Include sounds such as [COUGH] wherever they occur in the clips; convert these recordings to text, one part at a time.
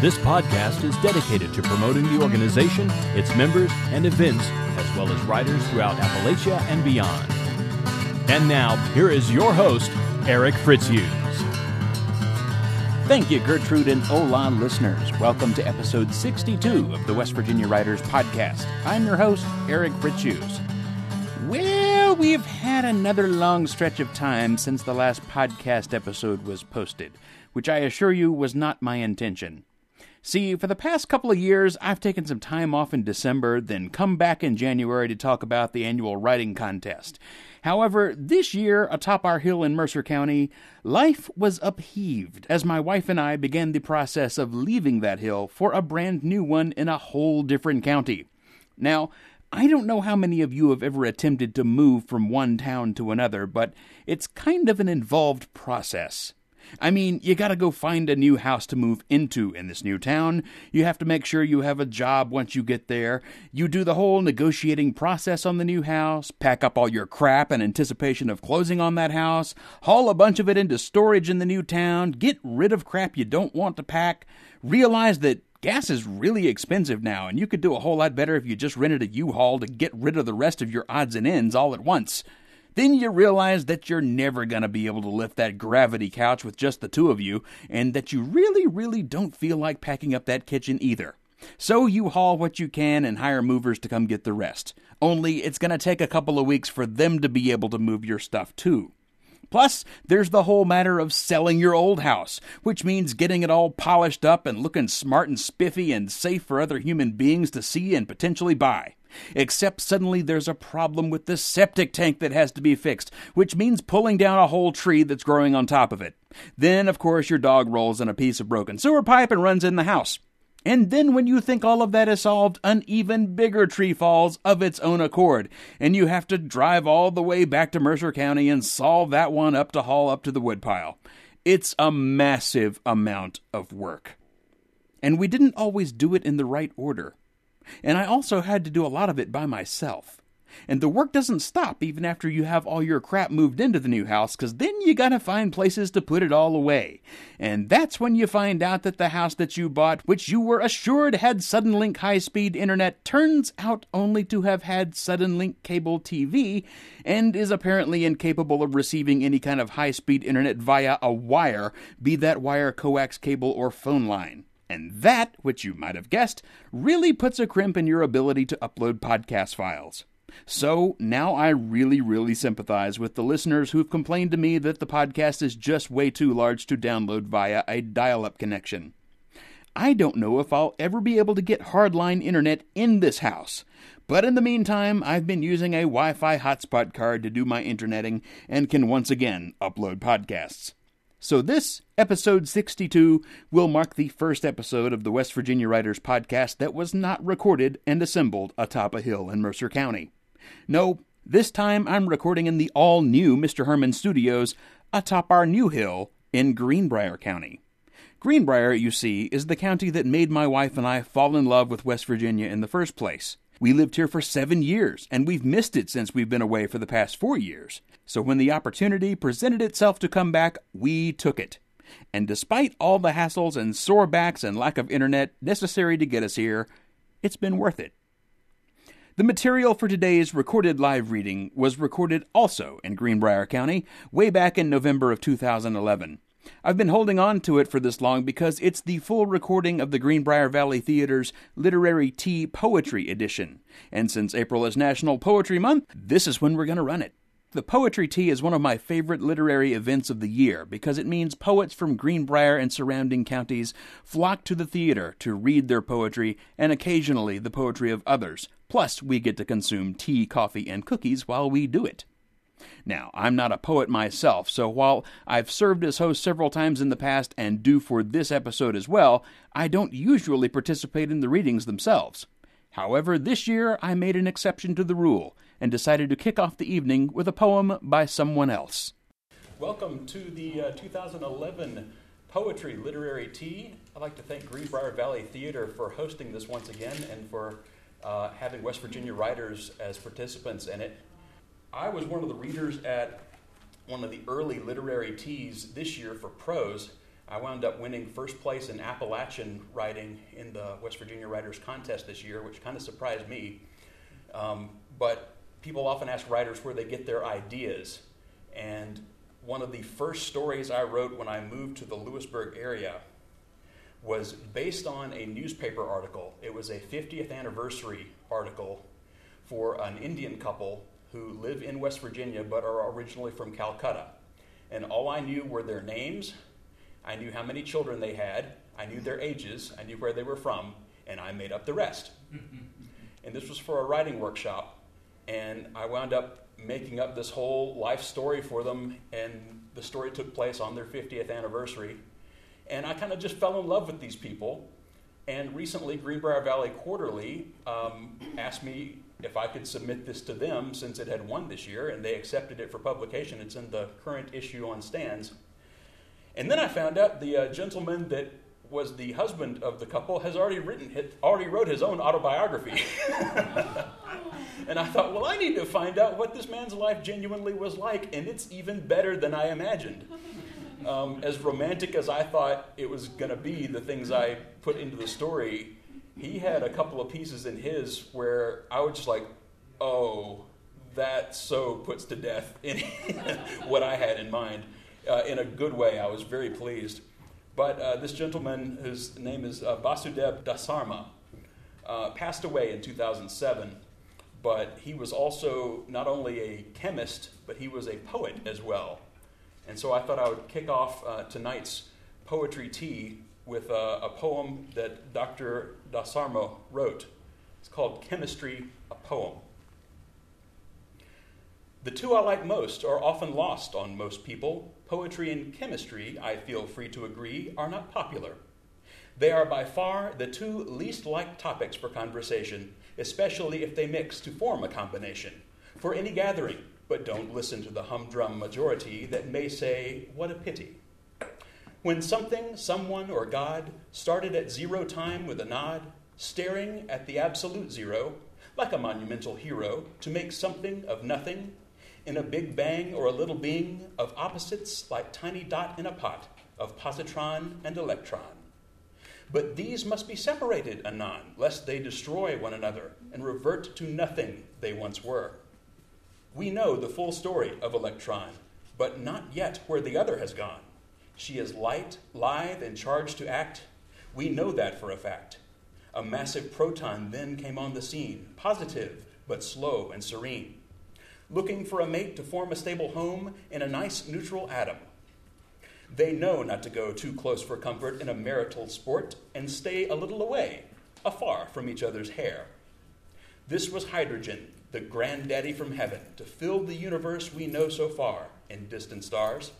This podcast is dedicated to promoting the organization, its members, and events, as well as writers throughout Appalachia and beyond. And now, here is your host, Eric Fritzius. Thank you, Gertrude and Hola listeners. Welcome to episode 62 of the West Virginia Writers Podcast. I'm your host, Eric Fritzius. Well, we've had another long stretch of time since the last podcast episode was posted, which I assure you was not my intention. See, for the past couple of years, I've taken some time off in December, then come back in January to talk about the annual writing contest. However, this year, atop our hill in Mercer County, life was upheaved as my wife and I began the process of leaving that hill for a brand new one in a whole different county. Now, I don't know how many of you have ever attempted to move from one town to another, but it's kind of an involved process. I mean, you gotta go find a new house to move into in this new town. You have to make sure you have a job once you get there. You do the whole negotiating process on the new house, pack up all your crap in anticipation of closing on that house, haul a bunch of it into storage in the new town, get rid of crap you don't want to pack, realize that Gas is really expensive now, and you could do a whole lot better if you just rented a U-Haul to get rid of the rest of your odds and ends all at once. Then you realize that you're never going to be able to lift that gravity couch with just the two of you, and that you really, really don't feel like packing up that kitchen either. So you haul what you can and hire movers to come get the rest. Only it's going to take a couple of weeks for them to be able to move your stuff too. Plus, there's the whole matter of selling your old house, which means getting it all polished up and looking smart and spiffy and safe for other human beings to see and potentially buy. Except suddenly there's a problem with the septic tank that has to be fixed, which means pulling down a whole tree that's growing on top of it. Then, of course, your dog rolls in a piece of broken sewer pipe and runs in the house. And then, when you think all of that is solved, an even bigger tree falls of its own accord, and you have to drive all the way back to Mercer County and solve that one up to haul up to the woodpile. It's a massive amount of work. And we didn't always do it in the right order. And I also had to do a lot of it by myself. And the work doesn't stop even after you have all your crap moved into the new house, because then you gotta find places to put it all away. And that's when you find out that the house that you bought, which you were assured had Suddenlink high speed internet, turns out only to have had Suddenlink cable TV, and is apparently incapable of receiving any kind of high speed internet via a wire, be that wire coax cable or phone line. And that, which you might have guessed, really puts a crimp in your ability to upload podcast files. So now I really, really sympathize with the listeners who've complained to me that the podcast is just way too large to download via a dial up connection. I don't know if I'll ever be able to get hardline internet in this house, but in the meantime, I've been using a Wi Fi hotspot card to do my interneting and can once again upload podcasts. So, this, episode 62, will mark the first episode of the West Virginia Writers podcast that was not recorded and assembled atop a hill in Mercer County. No, this time I'm recording in the all new Mr. Herman Studios atop our new hill in Greenbrier County. Greenbrier, you see, is the county that made my wife and I fall in love with West Virginia in the first place. We lived here for seven years, and we've missed it since we've been away for the past four years. So when the opportunity presented itself to come back, we took it. And despite all the hassles and sore backs and lack of internet necessary to get us here, it's been worth it. The material for today's recorded live reading was recorded also in Greenbrier County way back in November of 2011. I've been holding on to it for this long because it's the full recording of the Greenbrier Valley Theater's Literary Tea Poetry Edition. And since April is National Poetry Month, this is when we're going to run it. The Poetry Tea is one of my favorite literary events of the year because it means poets from Greenbrier and surrounding counties flock to the theater to read their poetry and occasionally the poetry of others. Plus, we get to consume tea, coffee, and cookies while we do it. Now, I'm not a poet myself, so while I've served as host several times in the past and do for this episode as well, I don't usually participate in the readings themselves. However, this year I made an exception to the rule and decided to kick off the evening with a poem by someone else. Welcome to the uh, 2011 Poetry Literary Tea. I'd like to thank Greenbrier Valley Theater for hosting this once again and for uh, having West Virginia writers as participants in it. I was one of the readers at one of the early literary teas this year for prose. I wound up winning first place in Appalachian writing in the West Virginia Writers Contest this year, which kind of surprised me. Um, but people often ask writers where they get their ideas. And one of the first stories I wrote when I moved to the Lewisburg area was based on a newspaper article. It was a 50th anniversary article for an Indian couple who live in West Virginia but are originally from Calcutta. And all I knew were their names, I knew how many children they had, I knew their ages, I knew where they were from, and I made up the rest. [LAUGHS] and this was for a writing workshop, and I wound up making up this whole life story for them, and the story took place on their 50th anniversary. And I kind of just fell in love with these people. And recently, Greenbrier Valley Quarterly um, asked me if I could submit this to them since it had won this year, and they accepted it for publication. It's in the current issue on stands. And then I found out the uh, gentleman that was the husband of the couple has already written, already wrote his own autobiography. [LAUGHS] and I thought, well, I need to find out what this man's life genuinely was like, and it's even better than I imagined. Um, as romantic as I thought it was going to be, the things I put into the story, he had a couple of pieces in his where I was just like, oh, that so puts to death [LAUGHS] what I had in mind. Uh, in a good way, I was very pleased. But uh, this gentleman, whose name is uh, Basudeb Dasarma, uh, passed away in 2007 but he was also not only a chemist, but he was a poet as well. And so I thought I would kick off uh, tonight's poetry tea with a, a poem that Dr. Dasarma wrote. It's called Chemistry, a Poem. The two I like most are often lost on most people. Poetry and chemistry, I feel free to agree, are not popular. They are by far the two least liked topics for conversation, especially if they mix to form a combination. For any gathering, but don't listen to the humdrum majority that may say, What a pity. When something, someone, or God started at zero time with a nod, staring at the absolute zero, like a monumental hero, to make something of nothing, in a big bang or a little being of opposites like tiny dot in a pot, of positron and electron. But these must be separated anon, lest they destroy one another and revert to nothing they once were. We know the full story of Electron, but not yet where the other has gone. She is light, lithe, and charged to act. We know that for a fact. A massive proton then came on the scene, positive, but slow and serene, looking for a mate to form a stable home in a nice neutral atom they know not to go too close for comfort in a marital sport and stay a little away, afar from each other's hair. This was hydrogen, the granddaddy from heaven, to fill the universe we know so far in distant stars.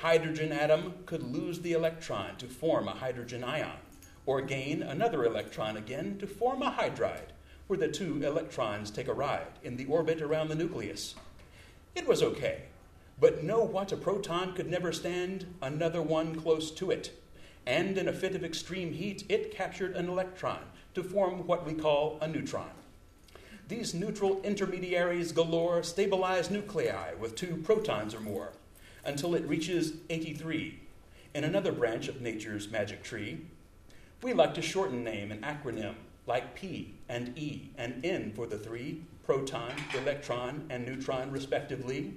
Hydrogen atom could lose the electron to form a hydrogen ion, or gain another electron again to form a hydride, where the two electrons take a ride in the orbit around the nucleus. It was okay but know what a proton could never stand another one close to it. And in a fit of extreme heat, it captured an electron to form what we call a neutron. These neutral intermediaries galore stabilize nuclei with two protons or more until it reaches 83 in another branch of nature's magic tree. We like to shorten name and acronym like P and E and N for the three proton, electron, and neutron, respectively.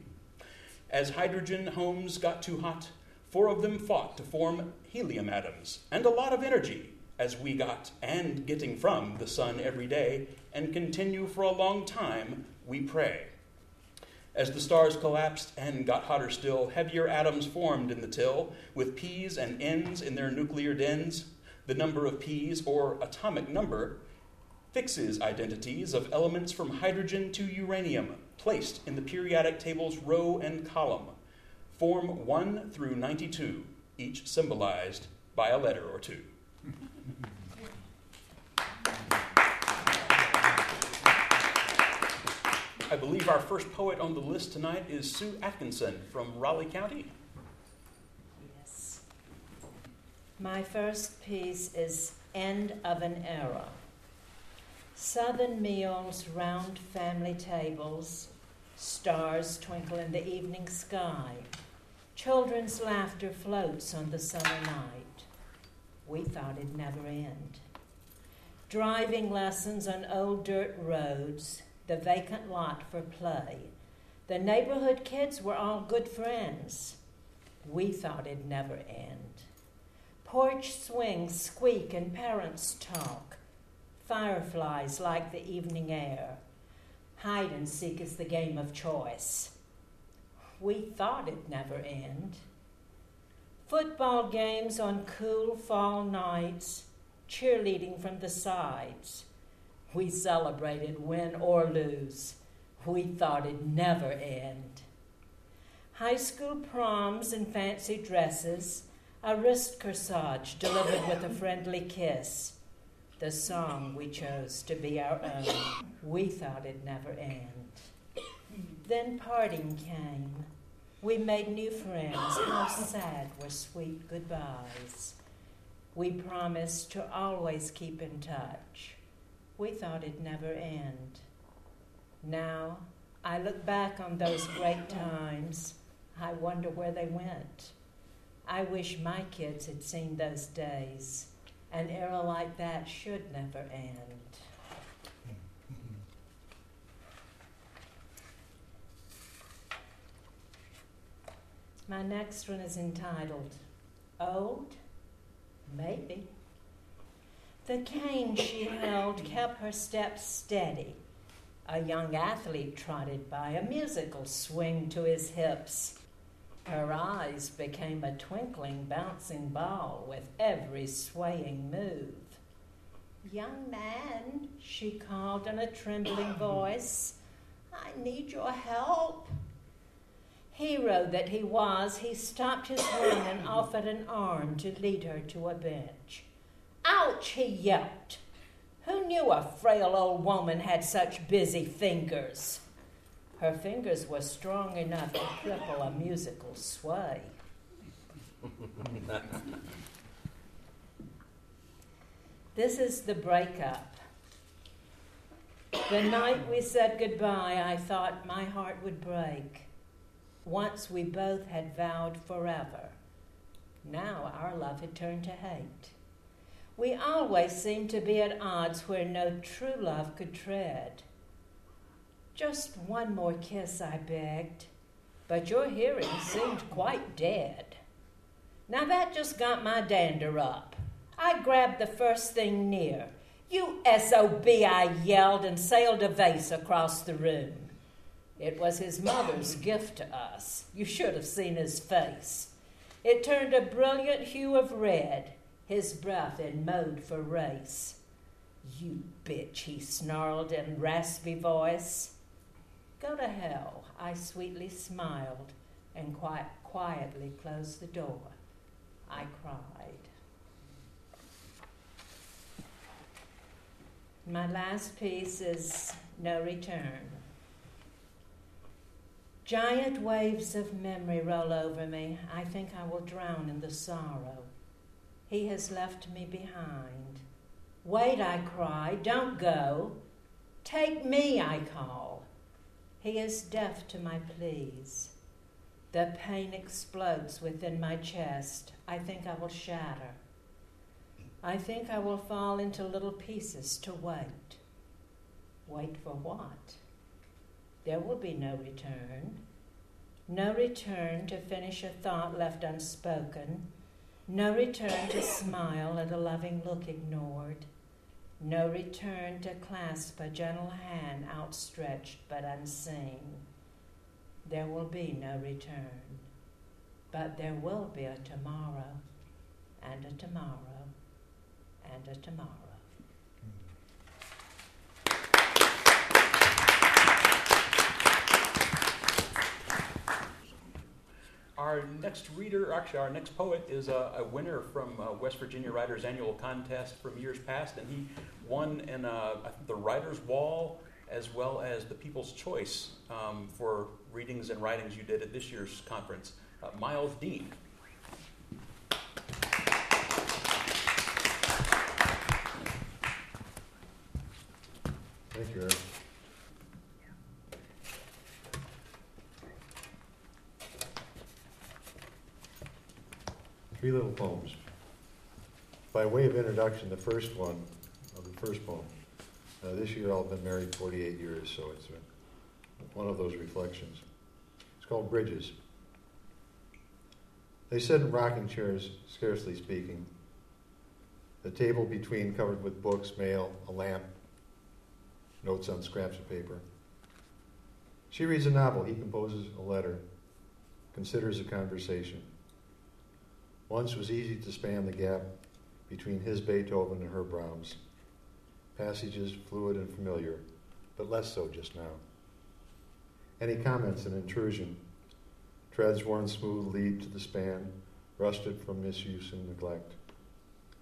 As hydrogen homes got too hot, four of them fought to form helium atoms, and a lot of energy, as we got and getting from the sun every day, and continue for a long time, we pray. As the stars collapsed and got hotter still, heavier atoms formed in the till, with P's and N's in their nuclear dens. The number of P's, or atomic number, fixes identities of elements from hydrogen to uranium, placed in the periodic table's row and column. Form 1 through 92, each symbolized by a letter or two. I believe our first poet on the list tonight is Sue Atkinson from Raleigh County. Yes. My first piece is End of an Era. Southern meals, round family tables, stars twinkle in the evening sky. Children's laughter floats on the summer night. We thought it'd never end. Driving lessons on old dirt roads, the vacant lot for play. The neighborhood kids were all good friends. We thought it'd never end. Porch swings squeak and parents talk. Fireflies like the evening air. Hide and seek is the game of choice. We thought it'd never end. Football games on cool fall nights, cheerleading from the sides. We celebrated win or lose. We thought it'd never end. High school proms and fancy dresses, a wrist corsage delivered with a friendly kiss. The song we chose to be our own. We thought it'd never end. Then parting came. We made new friends. How sad were sweet goodbyes. We promised to always keep in touch. We thought it'd never end. Now, I look back on those great [COUGHS] times. I wonder where they went. I wish my kids had seen those days. An era like that should never end. My next one is entitled Old? Maybe. The cane she held kept her steps steady. A young athlete trotted by, a musical swing to his hips. Her eyes became a twinkling, bouncing ball with every swaying move. Young man, she called in a trembling [COUGHS] voice, I need your help. Hero that he was, he stopped his run and offered an arm to lead her to a bench. Ouch, he yelped. Who knew a frail old woman had such busy fingers? Her fingers were strong enough to cripple a musical sway. this is the breakup. The night we said goodbye, I thought my heart would break. Once we both had vowed forever. Now our love had turned to hate. We always seemed to be at odds where no true love could tread. Just one more kiss, I begged, but your hearing seemed quite dead. Now that just got my dander up. I grabbed the first thing near. You SOB, I yelled and sailed a vase across the room. It was his mother's [COUGHS] gift to us. You should have seen his face. It turned a brilliant hue of red, his breath in mode for race. You bitch, he snarled in raspy voice. Go to hell, I sweetly smiled and quiet, quietly closed the door. I cried. My last piece is No Return. Giant waves of memory roll over me. I think I will drown in the sorrow. He has left me behind. Wait, I cry, don't go. Take me, I call. He is deaf to my pleas. The pain explodes within my chest. I think I will shatter. I think I will fall into little pieces to wait. Wait for what? There will be no return. No return to finish a thought left unspoken. No return to smile at a loving look ignored. No return to clasp a gentle hand outstretched but unseen. There will be no return. But there will be a tomorrow, and a tomorrow, and a tomorrow. Our next reader, actually, our next poet, is a, a winner from uh, West Virginia Writers Annual Contest from years past, and he won in uh, the Writers' Wall as well as the People's Choice um, for readings and writings you did at this year's conference, uh, Miles Dean. Thank you. Three little poems. By way of introduction, the first one, of the first poem. Uh, this year I've been married 48 years, so it's uh, one of those reflections. It's called Bridges. They sit in rocking chairs, scarcely speaking. The table between covered with books, mail, a lamp, notes on scraps of paper. She reads a novel, he composes a letter, considers a conversation. Once was easy to span the gap between his Beethoven and her Brahms. Passages fluid and familiar, but less so just now. Any comments an intrusion? Treads worn smooth lead to the span, rusted from misuse and neglect.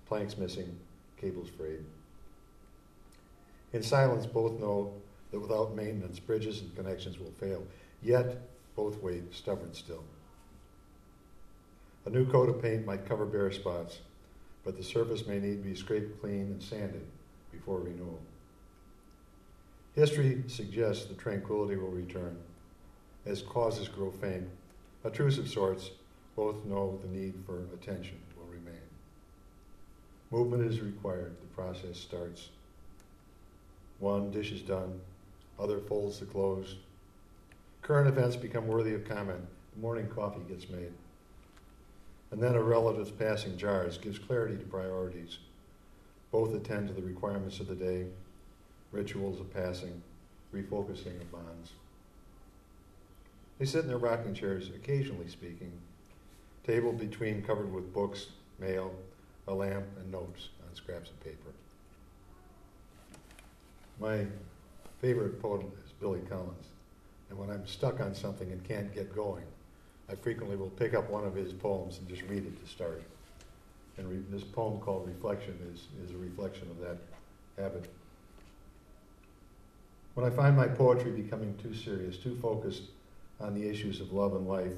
Planks missing, cables frayed. In silence, both know that without maintenance, bridges and connections will fail. Yet, both wait, stubborn still. A new coat of paint might cover bare spots, but the surface may need to be scraped clean and sanded before renewal. History suggests that tranquility will return as causes grow faint. A truce of sorts, both know the need for attention will remain. Movement is required, the process starts. One dish is done, other folds the clothes. Current events become worthy of comment. The morning coffee gets made. And then a relative's passing jars gives clarity to priorities. Both attend to the requirements of the day, rituals of passing, refocusing of bonds. They sit in their rocking chairs, occasionally speaking, table between covered with books, mail, a lamp, and notes on scraps of paper. My favorite poet is Billy Collins. And when I'm stuck on something and can't get going, I frequently will pick up one of his poems and just read it to start. And re- this poem called Reflection is, is a reflection of that habit. When I find my poetry becoming too serious, too focused on the issues of love and life,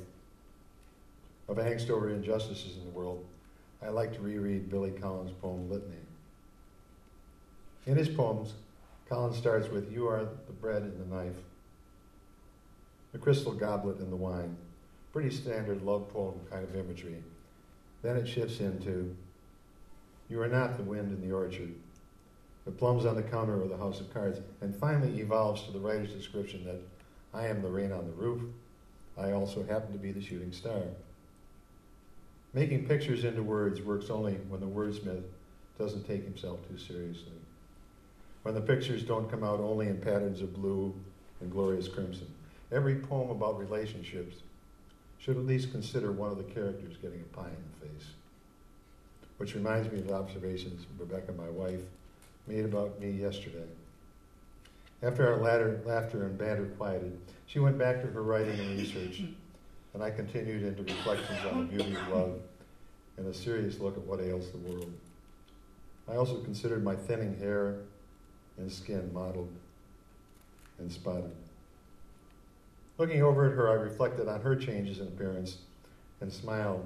of angst over injustices in the world, I like to reread Billy Collins' poem Litany. In his poems, Collins starts with You are the bread and the knife, the crystal goblet and the wine. Pretty standard love poem kind of imagery. Then it shifts into You are not the wind in the orchard, the plums on the counter or the house of cards, and finally evolves to the writer's description that I am the rain on the roof. I also happen to be the shooting star. Making pictures into words works only when the wordsmith doesn't take himself too seriously when the pictures don't come out only in patterns of blue and glorious crimson. Every poem about relationships should at least consider one of the characters getting a pie in the face. Which reminds me of observations Rebecca, my wife, made about me yesterday. After our latter, laughter and banter quieted, she went back to her writing and research, and I continued into reflections on the beauty of love and a serious look at what ails the world. I also considered my thinning hair and skin mottled and spotted. Looking over at her, I reflected on her changes in appearance and smiled,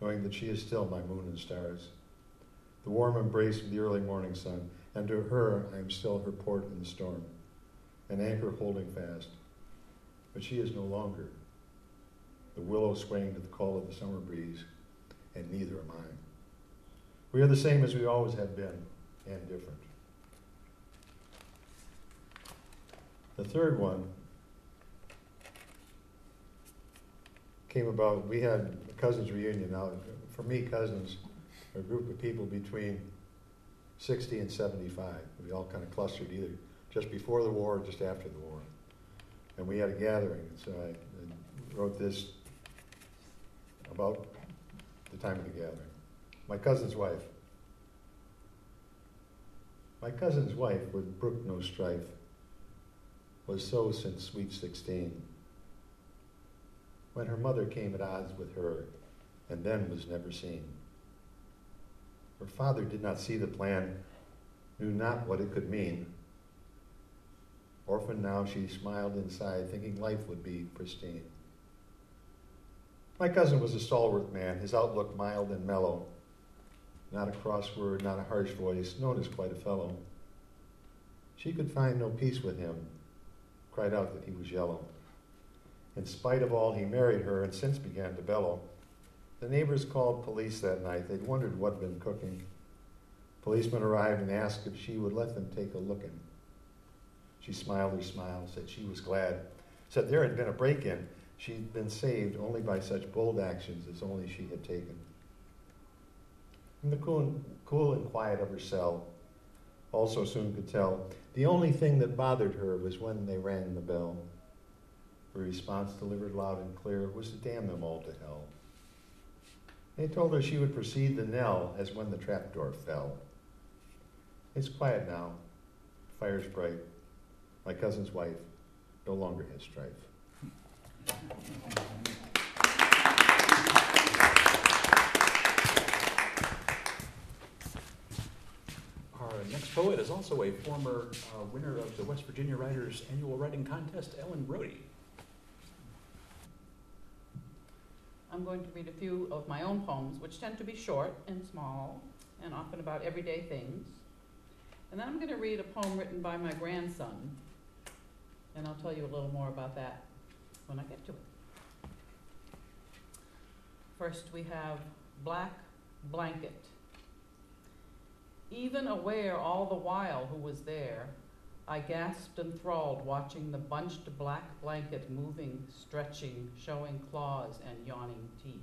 knowing that she is still my moon and stars. The warm embrace of the early morning sun, and to her I am still her port in the storm, an anchor holding fast. But she is no longer. The willow swaying to the call of the summer breeze, and neither am I. We are the same as we always have been, and different. The third one came about, we had a cousins reunion. Now, for me, cousins a group of people between 60 and 75. We all kind of clustered either just before the war or just after the war. And we had a gathering, and so I wrote this about the time of the gathering. My cousin's wife. My cousin's wife would brook no strife was so since sweet sixteen, when her mother came at odds with her and then was never seen. Her father did not see the plan, knew not what it could mean. Orphaned now, she smiled inside, thinking life would be pristine. My cousin was a stalwart man, his outlook mild and mellow. Not a cross word, not a harsh voice, known as quite a fellow. She could find no peace with him, cried out that he was yellow. In spite of all, he married her and since began to bellow. The neighbors called police that night. They'd wondered what'd been cooking. Policemen arrived and asked if she would let them take a lookin'. She smiled her smile, said she was glad, said there had been a break in. She'd been saved only by such bold actions as only she had taken. In the cool, cool and quiet of her cell, also soon could tell, the only thing that bothered her was when they rang the bell. Her response, delivered loud and clear, was to damn them all to hell. They told her she would proceed the knell as when the trapdoor fell. It's quiet now. Fire's bright. My cousin's wife no longer has strife. Our next poet is also a former uh, winner of the West Virginia Writers Annual Writing Contest, Ellen Brody. I'm going to read a few of my own poems, which tend to be short and small and often about everyday things. And then I'm going to read a poem written by my grandson, and I'll tell you a little more about that when I get to it. First, we have Black Blanket. Even aware all the while who was there, I gasped enthralled, watching the bunched black blanket moving, stretching, showing claws and yawning teeth.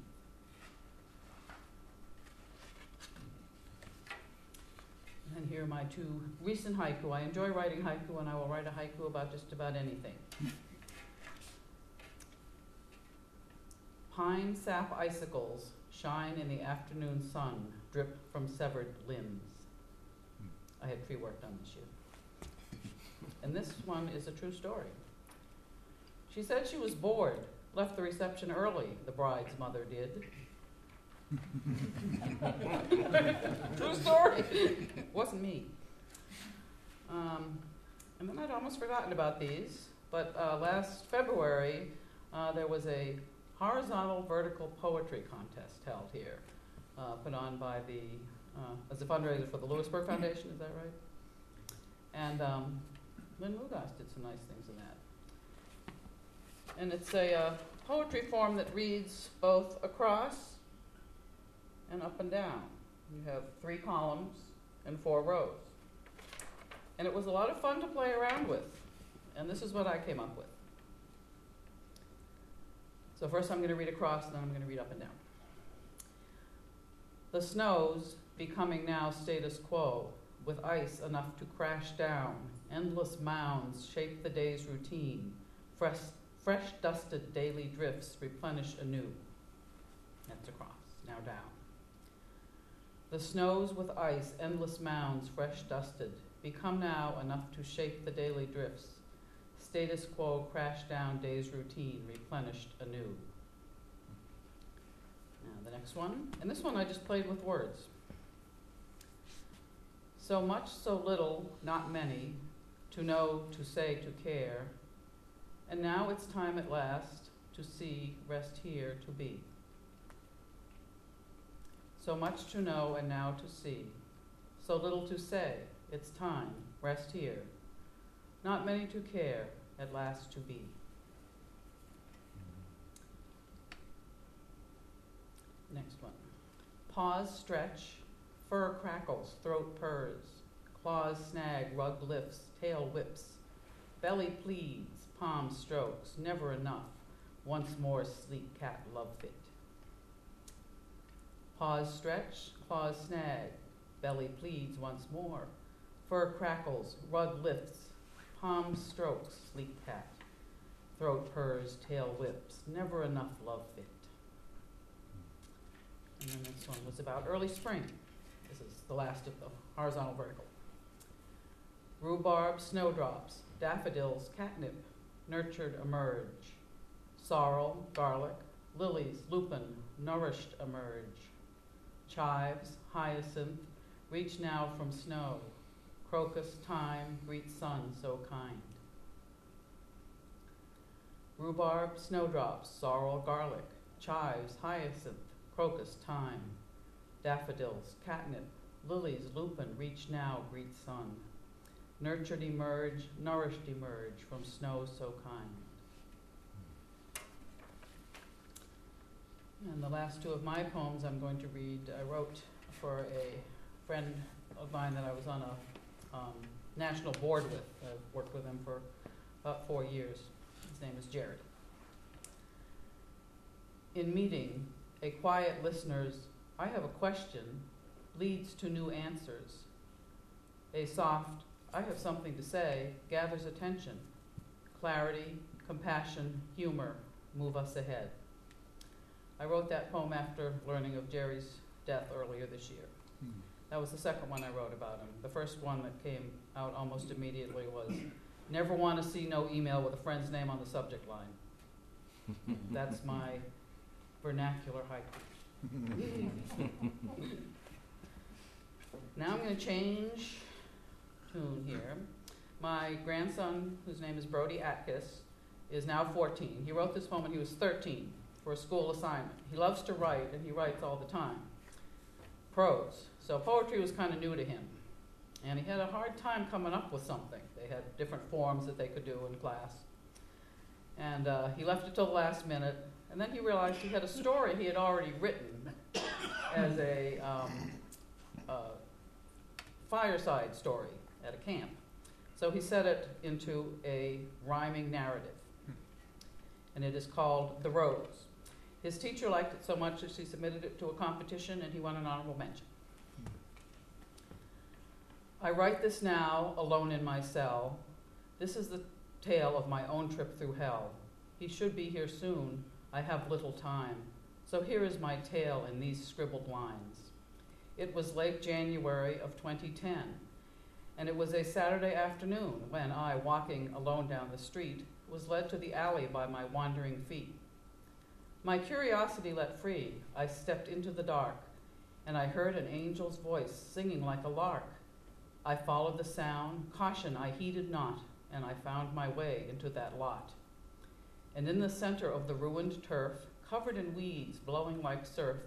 And here are my two recent haiku. I enjoy writing haiku, and I will write a haiku about just about anything. [LAUGHS] Pine sap icicles shine in the afternoon sun, drip from severed limbs. I had tree work done this year. And this one is a true story. She said she was bored, left the reception early, the bride's mother did. [LAUGHS] true story. Wasn't me. Um, and then I'd almost forgotten about these, but uh, last February uh, there was a horizontal vertical poetry contest held here, uh, put on by the, uh, as a fundraiser for the Lewisburg Foundation, is that right? And um, Lynn Mugas did some nice things in that. And it's a uh, poetry form that reads both across and up and down. You have three columns and four rows. And it was a lot of fun to play around with. And this is what I came up with. So first I'm going to read across, and then I'm going to read up and down. The snows becoming now status quo, with ice enough to crash down, endless mounds shape the day's routine, fresh, fresh dusted daily drifts replenish anew. That's across, now down. The snows with ice, endless mounds, fresh dusted, become now enough to shape the daily drifts. Status quo, crash down, day's routine, replenished anew. Now, the next one, and this one I just played with words. So much, so little, not many, to know, to say, to care. And now it's time at last to see, rest here, to be. So much to know and now to see. So little to say, it's time, rest here. Not many to care, at last to be. Next one. Pause, stretch, fur crackles, throat purrs, claws snag, rug lifts, tail whips, belly pleads, palm strokes, never enough, once more sleek cat love fit. Paws stretch, claws snag, belly pleads once more, fur crackles, rug lifts, palm strokes, sleek cat, throat purrs, tail whips, never enough love fit. And then this one was about early spring. This is the last of the horizontal vertical. Rhubarb, snowdrops, daffodils, catnip, nurtured emerge. Sorrel, garlic, lilies, lupin, nourished emerge. Chives, hyacinth, reach now from snow. Crocus, thyme, greet sun so kind. rhubarb, snowdrops, sorrel, garlic, chives, hyacinth, crocus, thyme, daffodils, catnip, lilies, lupin, reach now, greet sun. Nurtured emerge, nourished emerge from snow so kind. And the last two of my poems I'm going to read, I wrote for a friend of mine that I was on a um, national board with. I've worked with him for about four years. His name is Jared. In meeting, a quiet listener's, I have a question, leads to new answers. A soft, I have something to say, gathers attention. Clarity, compassion, humor move us ahead. I wrote that poem after learning of Jerry's death earlier this year. Hmm. That was the second one I wrote about him. The first one that came out almost immediately was Never want to see no email with a friend's name on the subject line. [LAUGHS] That's my vernacular haiku. [LAUGHS] now I'm going to change tune here. My grandson, whose name is Brody Atkiss, is now 14. He wrote this poem when he was 13 for a school assignment. He loves to write, and he writes all the time. Prose. So poetry was kind of new to him. And he had a hard time coming up with something. They had different forms that they could do in class. And uh, he left it till the last minute. And then he realized he had a story he had already written as a um, uh, fireside story at a camp. So he set it into a rhyming narrative. And it is called The Rose. His teacher liked it so much that she submitted it to a competition and he won an honorable mention. I write this now, alone in my cell. This is the tale of my own trip through hell. He should be here soon. I have little time. So here is my tale in these scribbled lines. It was late January of 2010, and it was a Saturday afternoon when I, walking alone down the street, was led to the alley by my wandering feet. My curiosity let free, I stepped into the dark, and I heard an angel's voice singing like a lark. I followed the sound, caution I heeded not, and I found my way into that lot. And in the center of the ruined turf, covered in weeds blowing like surf,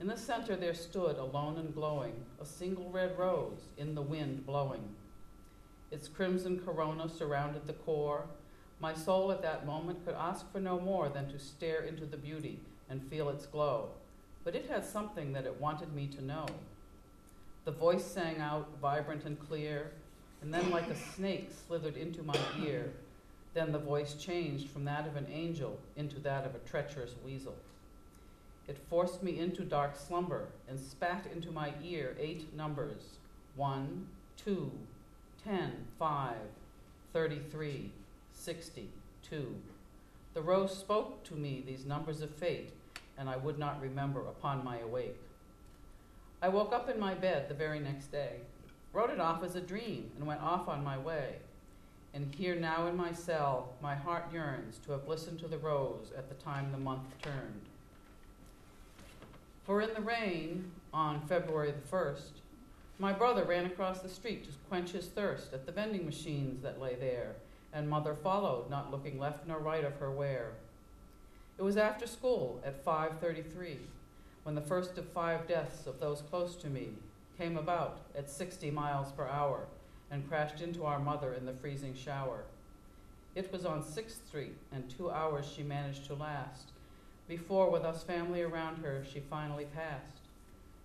in the center there stood, alone and glowing, a single red rose in the wind blowing. Its crimson corona surrounded the core. My soul at that moment could ask for no more than to stare into the beauty and feel its glow. But it had something that it wanted me to know. The voice sang out, vibrant and clear, and then, like a snake, slithered into my ear. Then the voice changed from that of an angel into that of a treacherous weasel. It forced me into dark slumber and spat into my ear eight numbers one, two, ten, five, thirty-three, sixty, two. The rose spoke to me these numbers of fate, and I would not remember upon my awake. I woke up in my bed the very next day, wrote it off as a dream, and went off on my way. And here now in my cell, my heart yearns to have listened to the rose at the time the month turned. For in the rain, on February the 1st, my brother ran across the street to quench his thirst at the vending machines that lay there, and mother followed, not looking left nor right of her where. It was after school at 5:33 when the first of five deaths of those close to me came about at 60 miles per hour and crashed into our mother in the freezing shower. It was on 6th Street, and two hours she managed to last before, with us family around her, she finally passed.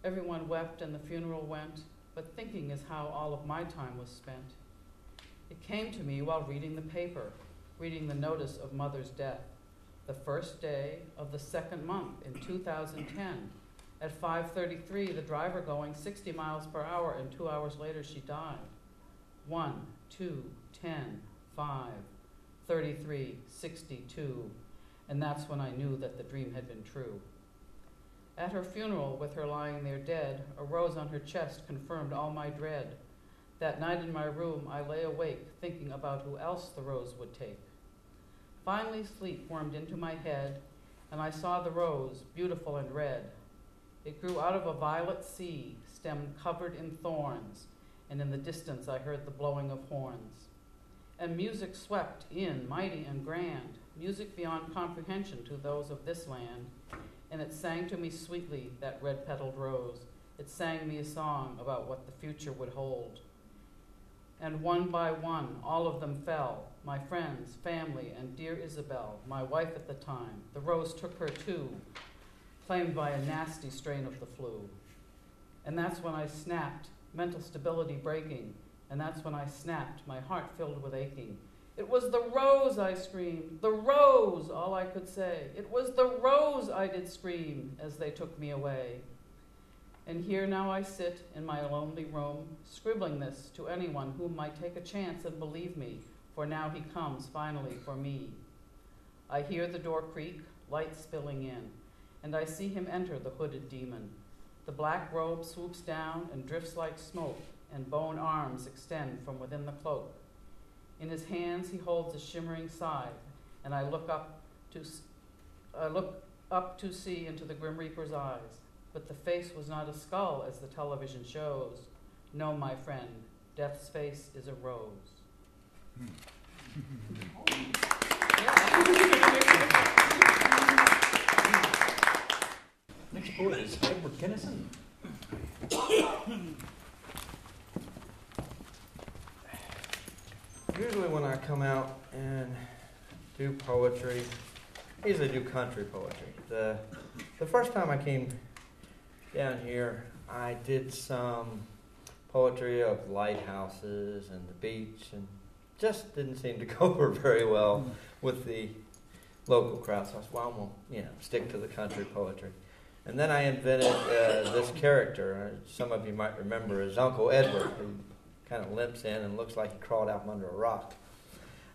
Everyone wept and the funeral went, but thinking is how all of my time was spent. It came to me while reading the paper, reading the notice of mother's death the first day of the second month in 2010. At 5:33, the driver going 60 miles per hour, and two hours later she died. 1, 2, 10, 5, 33, 62, and that's when I knew that the dream had been true. At her funeral, with her lying there dead, a rose on her chest confirmed all my dread. That night in my room, I lay awake, thinking about who else the rose would take. Finally, sleep warmed into my head, and I saw the rose, beautiful and red. It grew out of a violet sea, stem covered in thorns, and in the distance I heard the blowing of horns. And music swept in, mighty and grand, music beyond comprehension to those of this land, and it sang to me sweetly, that red petaled rose. It sang me a song about what the future would hold. And one by one, all of them fell my friends, family, and dear Isabel, my wife at the time. The rose took her too, claimed by a nasty strain of the flu. And that's when I snapped, mental stability breaking, and that's when I snapped, my heart filled with aching. It was the rose, I screamed. The rose, all I could say. It was the rose, I did scream as they took me away. And here now I sit in my lonely room, scribbling this to anyone who might take a chance and believe me, for now he comes finally for me. I hear the door creak, light spilling in, and I see him enter the hooded demon. The black robe swoops down and drifts like smoke, and bone arms extend from within the cloak. In his hands he holds a shimmering scythe, and I look up to I look up to see into the Grim Reaper's eyes. But the face was not a skull as the television shows. No, my friend, death's face is a rose. Next poet is Edward Kennison. Usually when I come out and do poetry, I usually do country poetry. The, the first time I came down here, I did some poetry of lighthouses and the beach and just didn't seem to [LAUGHS] go over very well with the local crowd. So I said, well, I'm going to you know, stick to the country poetry. And then I invented uh, this character. Uh, some of you might remember as Uncle Edward, who kind of limps in and looks like he crawled out from under a rock.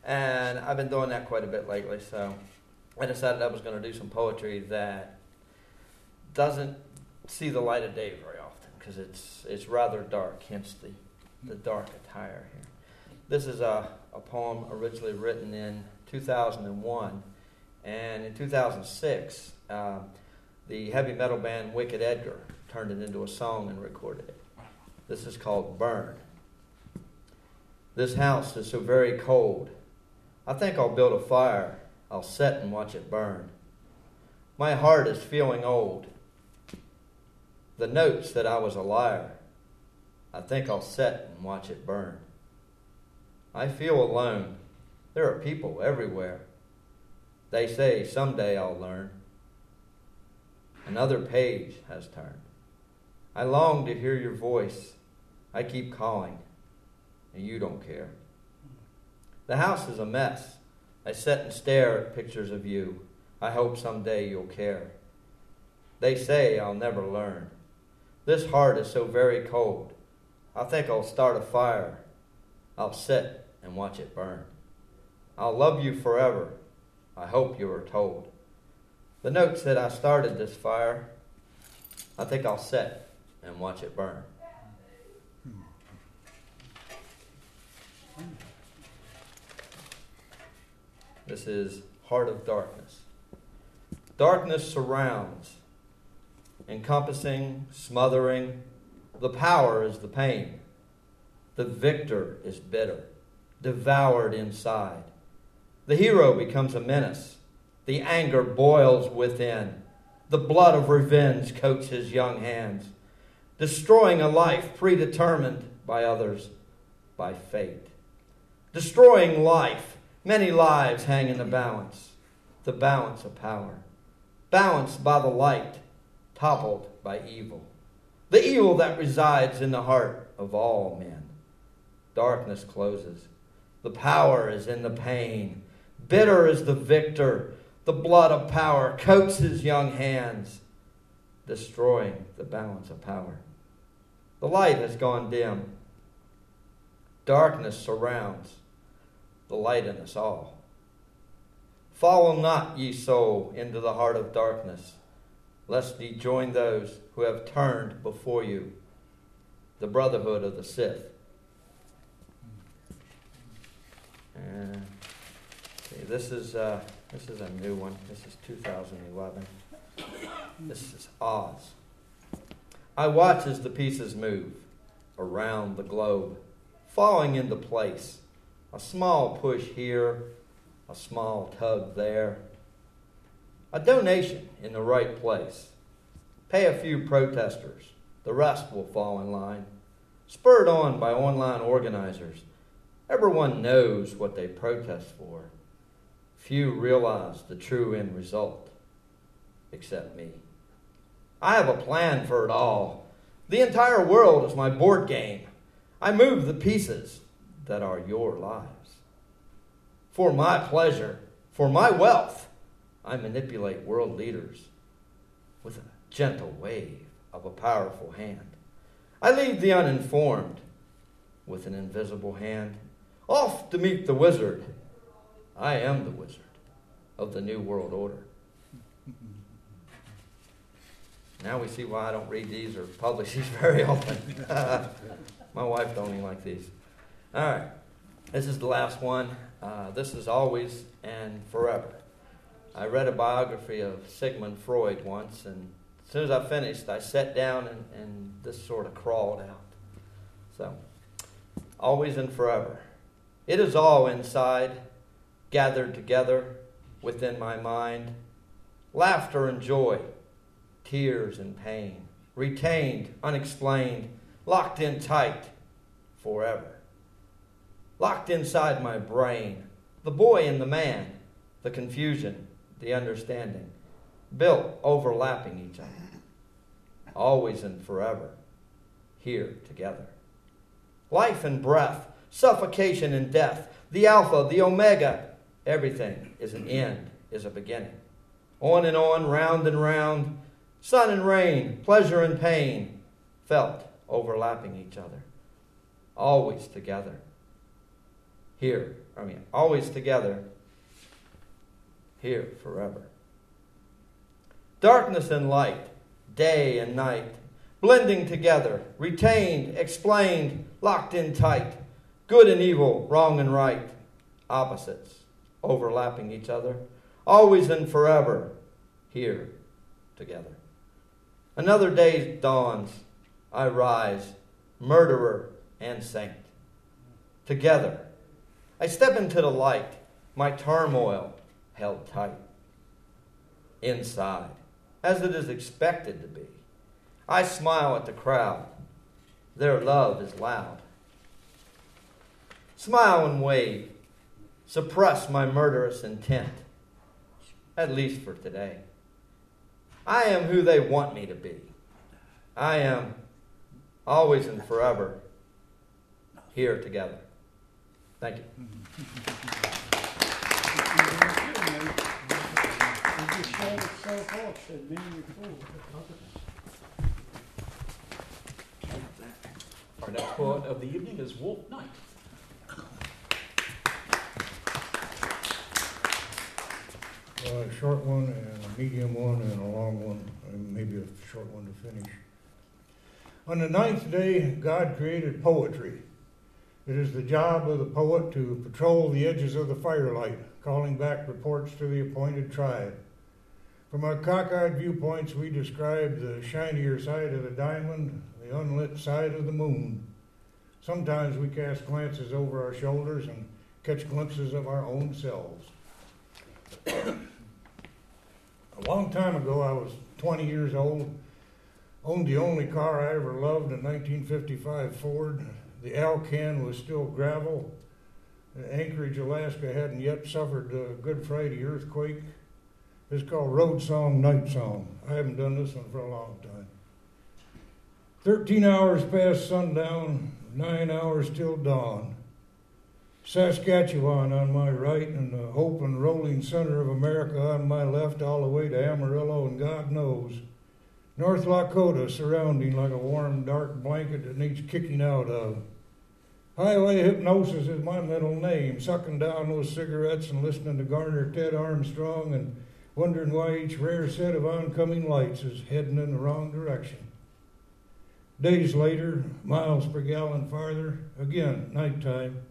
And I've been doing that quite a bit lately, so I decided I was going to do some poetry that doesn't see the light of day very often because it's it's rather dark, hence the the dark attire here. This is a, a poem originally written in 2001, and in 2006, uh, the heavy metal band Wicked Edgar turned it into a song and recorded it. This is called Burn. This house is so very cold. I think I'll build a fire. I'll sit and watch it burn. My heart is feeling old. The notes that I was a liar. I think I'll sit and watch it burn. I feel alone. There are people everywhere. They say someday I'll learn. Another page has turned. I long to hear your voice. I keep calling, and you don't care. The house is a mess. I sit and stare at pictures of you. I hope someday you'll care. They say I'll never learn. This heart is so very cold. I think I'll start a fire. I'll sit and watch it burn. I'll love you forever. I hope you are told. The note said I started this fire. I think I'll sit and watch it burn. This is Heart of Darkness. Darkness surrounds, encompassing, smothering. The power is the pain. The victor is bitter, devoured inside. The hero becomes a menace. The anger boils within. The blood of revenge coats his young hands, destroying a life predetermined by others, by fate. Destroying life, many lives hang in the balance, the balance of power. Balanced by the light, toppled by evil. The evil that resides in the heart of all men. Darkness closes. The power is in the pain. Bitter is the victor. The blood of power coats his young hands, destroying the balance of power. The light has gone dim. Darkness surrounds the light in us all. Follow not, ye soul, into the heart of darkness, lest ye join those who have turned before you, the brotherhood of the Sith. And this is uh, this is a new one. This is 2011. This is Oz. I watch as the pieces move around the globe, falling into place. A small push here, a small tug there, a donation in the right place. Pay a few protesters, the rest will fall in line. Spurred on by online organizers, everyone knows what they protest for. Few realize the true end result, except me. I have a plan for it all. The entire world is my board game. I move the pieces that are your lives. For my pleasure, for my wealth, I manipulate world leaders with a gentle wave of a powerful hand. I lead the uninformed with an invisible hand. Off to meet the wizard. I am the wizard of the New World Order. Now we see why I don't read these or publish these [LAUGHS] very often. [LAUGHS] My wife don't even like these. All right, this is the last one. Uh, this is always and forever. I read a biography of Sigmund Freud once, and as soon as I finished, I sat down and, and this sort of crawled out. So, always and forever. It is all inside, gathered together within my mind. Laughter and joy, tears and pain, retained, unexplained, locked in tight forever. Locked inside my brain, the boy and the man, the confusion, the understanding, built overlapping each other, always and forever, here together. Life and breath, suffocation and death, the Alpha, the Omega, everything is an end, is a beginning. On and on, round and round, sun and rain, pleasure and pain, felt overlapping each other, always together. Here, I mean, always together, here forever. Darkness and light, day and night, blending together, retained, explained, locked in tight, good and evil, wrong and right, opposites, overlapping each other, always and forever, here together. Another day dawns, I rise, murderer and saint. Together, I step into the light, my turmoil held tight. Inside, as it is expected to be, I smile at the crowd. Their love is loud. Smile and wave, suppress my murderous intent, at least for today. I am who they want me to be. I am always and forever here together. Thank you. Our next poet of the evening is Wolf Knight. A short one and a medium one and a long one, and maybe a short one to finish. On the ninth day, God created poetry. It is the job of the poet to patrol the edges of the firelight, calling back reports to the appointed tribe. From our cockeyed viewpoints, we describe the shinier side of the diamond, the unlit side of the moon. Sometimes we cast glances over our shoulders and catch glimpses of our own selves. A long time ago, I was 20 years old, owned the only car I ever loved, a 1955 Ford. The Alcan was still gravel. Anchorage, Alaska hadn't yet suffered a Good Friday earthquake. It's called Road Song, Night Song. I haven't done this one for a long time. 13 hours past sundown, 9 hours till dawn. Saskatchewan on my right and the hope and rolling center of America on my left, all the way to Amarillo and God knows. North Dakota surrounding like a warm, dark blanket that needs kicking out of. Highway hypnosis is my middle name, sucking down those cigarettes and listening to Garner Ted Armstrong and wondering why each rare set of oncoming lights is heading in the wrong direction. Days later, miles per gallon farther, again, nighttime.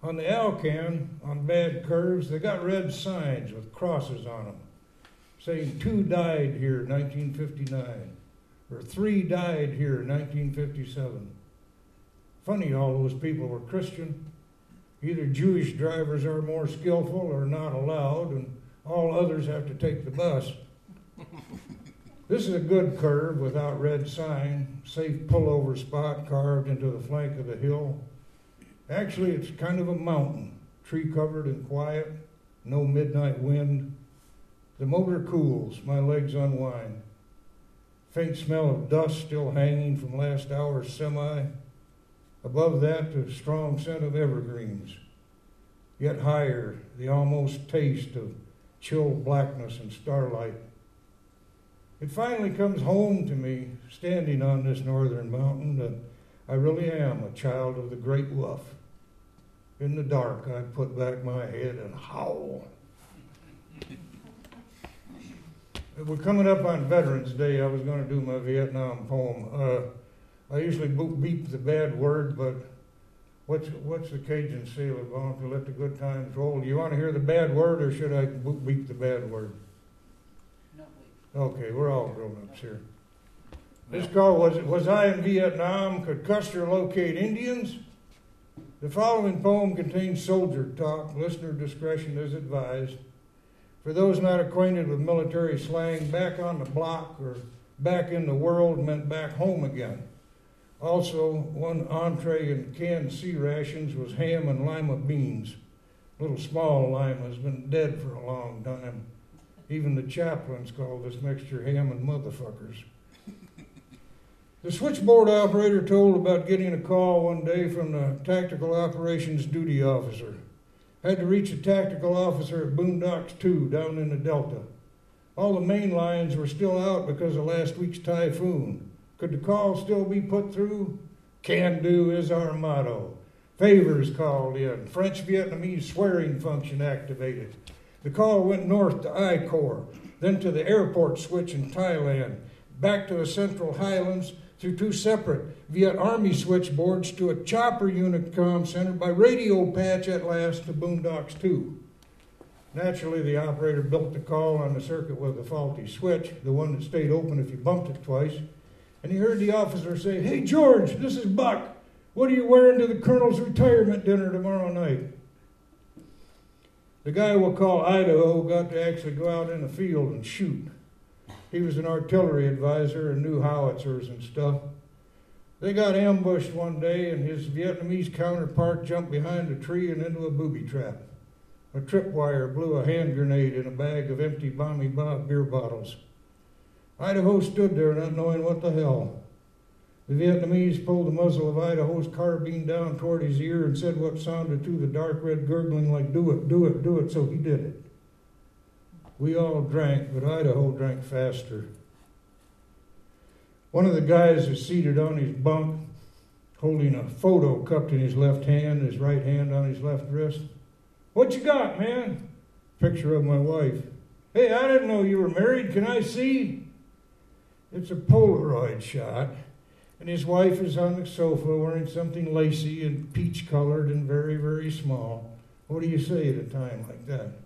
On the Alcan, on bad curves, they got red signs with crosses on them saying two died here in 1959 or three died here in 1957. Funny, all those people were Christian. Either Jewish drivers are more skillful or not allowed, and all others have to take the bus. [LAUGHS] This is a good curve without red sign, safe pullover spot carved into the flank of the hill. Actually, it's kind of a mountain, tree covered and quiet, no midnight wind. The motor cools, my legs unwind. Faint smell of dust still hanging from last hour's semi. Above that, the strong scent of evergreens. Yet higher, the almost taste of chill blackness and starlight. It finally comes home to me, standing on this northern mountain, that I really am a child of the great wolf. In the dark, I put back my head and howl. We're coming up on Veterans Day. I was going to do my Vietnam poem. Uh, I usually beep the bad word, but what's what's the Cajun sailor going to let the good times roll? Do you want to hear the bad word, or should I beep the bad word? Okay, we're all grown-ups here. This call was, was I in Vietnam? Could Custer locate Indians? The following poem contains soldier talk. Listener discretion is advised. For those not acquainted with military slang, back on the block or back in the world meant back home again. Also, one entree in canned C rations was ham and lima beans. Little small lima has been dead for a long time. Even the chaplains call this mixture ham and motherfuckers. The switchboard operator told about getting a call one day from the tactical operations duty officer. Had to reach a tactical officer at Boondocks 2 down in the Delta. All the main lines were still out because of last week's typhoon. Could the call still be put through? Can do is our motto. Favors called in. French Vietnamese swearing function activated. The call went north to I Corps, then to the airport switch in Thailand, back to the Central Highlands through two separate Viet Army switchboards to a chopper unit comm center by radio patch at last to Boondocks 2. Naturally, the operator built the call on the circuit with a faulty switch, the one that stayed open if you bumped it twice. And he heard the officer say, Hey, George, this is Buck. What are you wearing to the colonel's retirement dinner tomorrow night? The guy we'll call Idaho got to actually go out in the field and shoot. He was an artillery advisor and knew howitzers and stuff. They got ambushed one day, and his Vietnamese counterpart jumped behind a tree and into a booby trap. A tripwire blew a hand grenade in a bag of empty Ba Muoi Ba beer bottles. Idaho stood there not knowing what the hell. The Vietnamese pulled the muzzle of Idaho's carbine down toward his ear and said what sounded to the dark red gurgling like, Do it, do it, do it, so he did it. We all drank, but Idaho drank faster. One of the guys is seated on his bunk, holding a photo cupped in his left hand, his right hand on his left wrist. What you got, man? Picture of my wife. Hey, I didn't know you were married. Can I see? It's a Polaroid shot and his wife is on the sofa wearing something lacy and peach colored and very, very small. What do you say at a time like that?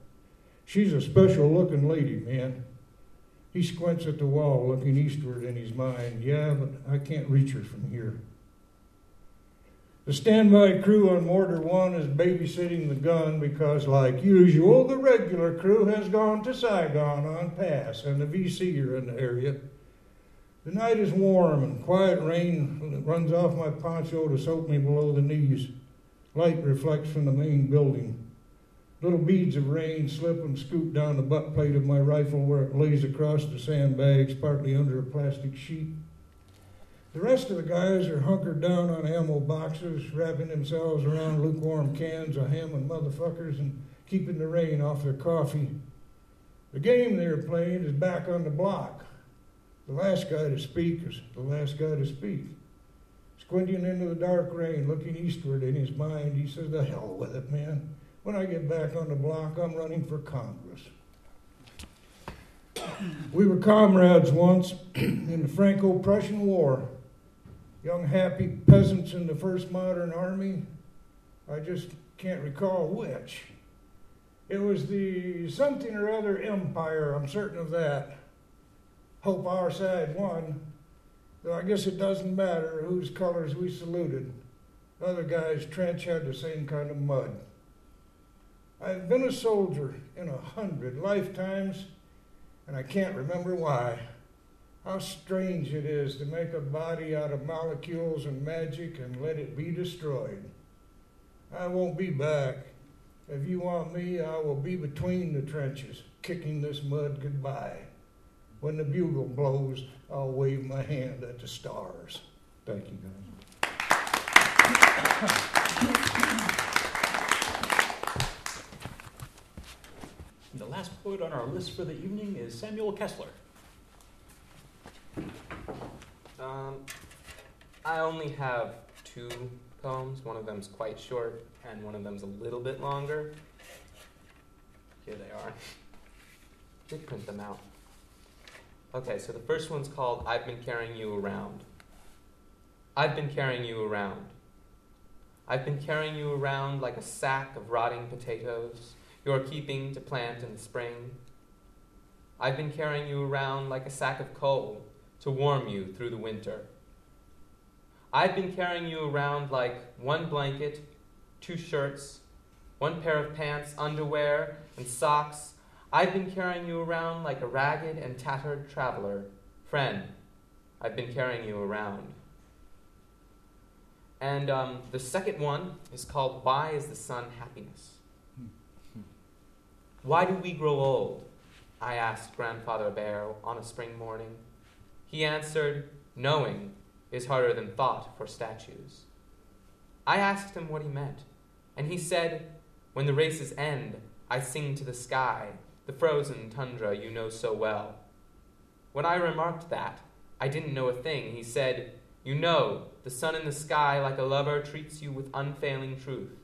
She's a special looking lady, man. He squints at the wall, looking eastward in his mind. Yeah, but I can't reach her from here. The standby crew on Mortar 1 is babysitting the gun because, like usual, the regular crew has gone to Saigon on pass, and the VC are in the area. The night is warm and quiet rain runs off my poncho to soak me below the knees. Light reflects from the main building. Little beads of rain slip and scoop down the butt plate of my rifle where it lays across the sandbags, partly under a plastic sheet. The rest of the guys are hunkered down on ammo boxes, wrapping themselves around lukewarm cans of ham and motherfuckers and keeping the rain off their coffee. The game they're playing is back on the block. The last guy to speak is the last guy to speak. Squinting into the dark rain, looking eastward in his mind, he says, The hell with it, man. When I get back on the block, I'm running for Congress. we were comrades once [CLEARS THROAT] in the Franco Prussian War. Young, happy peasants in the first modern army. I just can't recall which. It was the something or other empire, I'm certain of that hope our side won, though I guess it doesn't matter whose colors we saluted. Other guy's trench had the same kind of mud. I've been a soldier in a hundred lifetimes, and I can't remember why. How strange it is to make a body out of molecules and magic and let it be destroyed. I won't be back. If you want me, I will be between the trenches, kicking this mud goodbye. When the bugle blows, I'll wave my hand at the stars. Thank you, guys. The last poet on our list for the evening is Samuel Kessler. Um, I only have two poems. One of them's quite short, and one of them's a little bit longer. Here they are. [LAUGHS] Did print them out. Okay, so the first one's called I've Been Carrying You Around. I've been carrying you around. I've been carrying you around like a sack of rotting potatoes you're keeping to plant in the spring. I've been carrying you around like a sack of coal to warm you through the winter. I've been carrying you around like one blanket, two shirts, one pair of pants, underwear, and socks. I've been carrying you around like a ragged and tattered traveler. Friend, I've been carrying you around. And um, the second one is called Why is the Sun Happiness? Why do we grow old? I asked Grandfather Bear on a spring morning. He answered, Knowing is harder than thought for statues. I asked him what he meant, and he said, When the races end, I sing to the sky, the frozen tundra you know so well. When I remarked that, I didn't know a thing. He said, You know, the sun in the sky, like a lover, treats you with unfailing truth.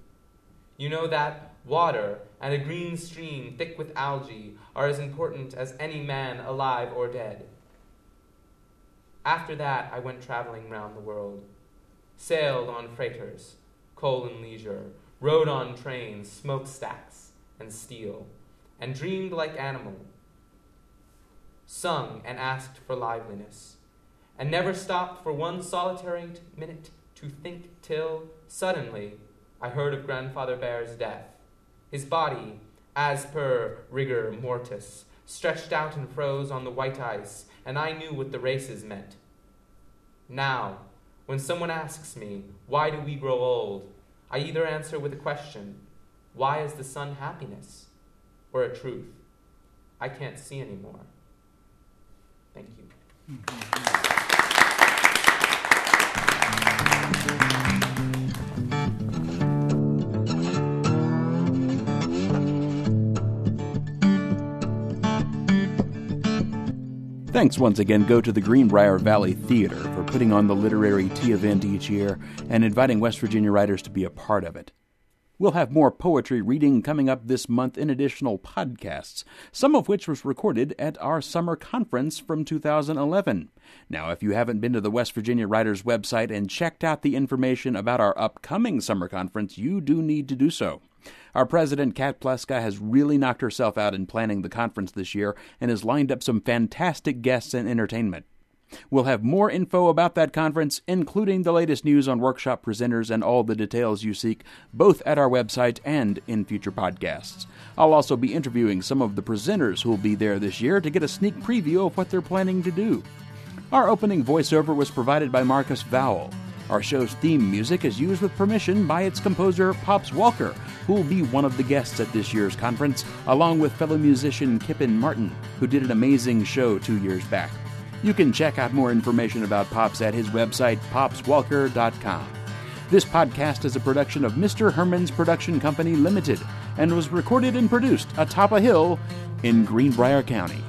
You know that water and a green stream thick with algae are as important as any man alive or dead. After that, I went traveling round the world, sailed on freighters, coal and leisure, rode on trains, smokestacks, and steel, and dreamed like animal, sung and asked for liveliness, and never stopped for one solitary minute to think till, suddenly, I heard of Grandfather Bear's death. His body, as per rigor mortis, stretched out and froze on the white ice, and I knew what the races meant. Now, when someone asks me, why do we grow old? I either answer with a question, why is the sun happiness? Or a truth, I can't see anymore. Thank you. Mm-hmm. Thanks once again go to the Greenbrier Valley Theater for putting on the literary tea event each year and inviting West Virginia writers to be a part of it. We'll have more poetry reading coming up this month in additional podcasts, some of which was recorded at our summer conference from 2011. Now, if you haven't been to the West Virginia Writers website and checked out the information about our upcoming summer conference, you do need to do so. Our president, Cat Pleska, has really knocked herself out in planning the conference this year and has lined up some fantastic guests and entertainment. We'll have more info about that conference, including the latest news on workshop presenters and all the details you seek, both at our website and in future podcasts. I'll also be interviewing some of the presenters who will be there this year to get a sneak preview of what they're planning to do. Our opening voiceover was provided by Marcus Vowell. Our show's theme music is used with permission by its composer, Pops Walker, who will be one of the guests at this year's conference, along with fellow musician Kippen Martin, who did an amazing show two years back. You can check out more information about Pops at his website, popswalker.com. This podcast is a production of Mr. Herman's Production Company Limited and was recorded and produced atop a hill in Greenbrier County.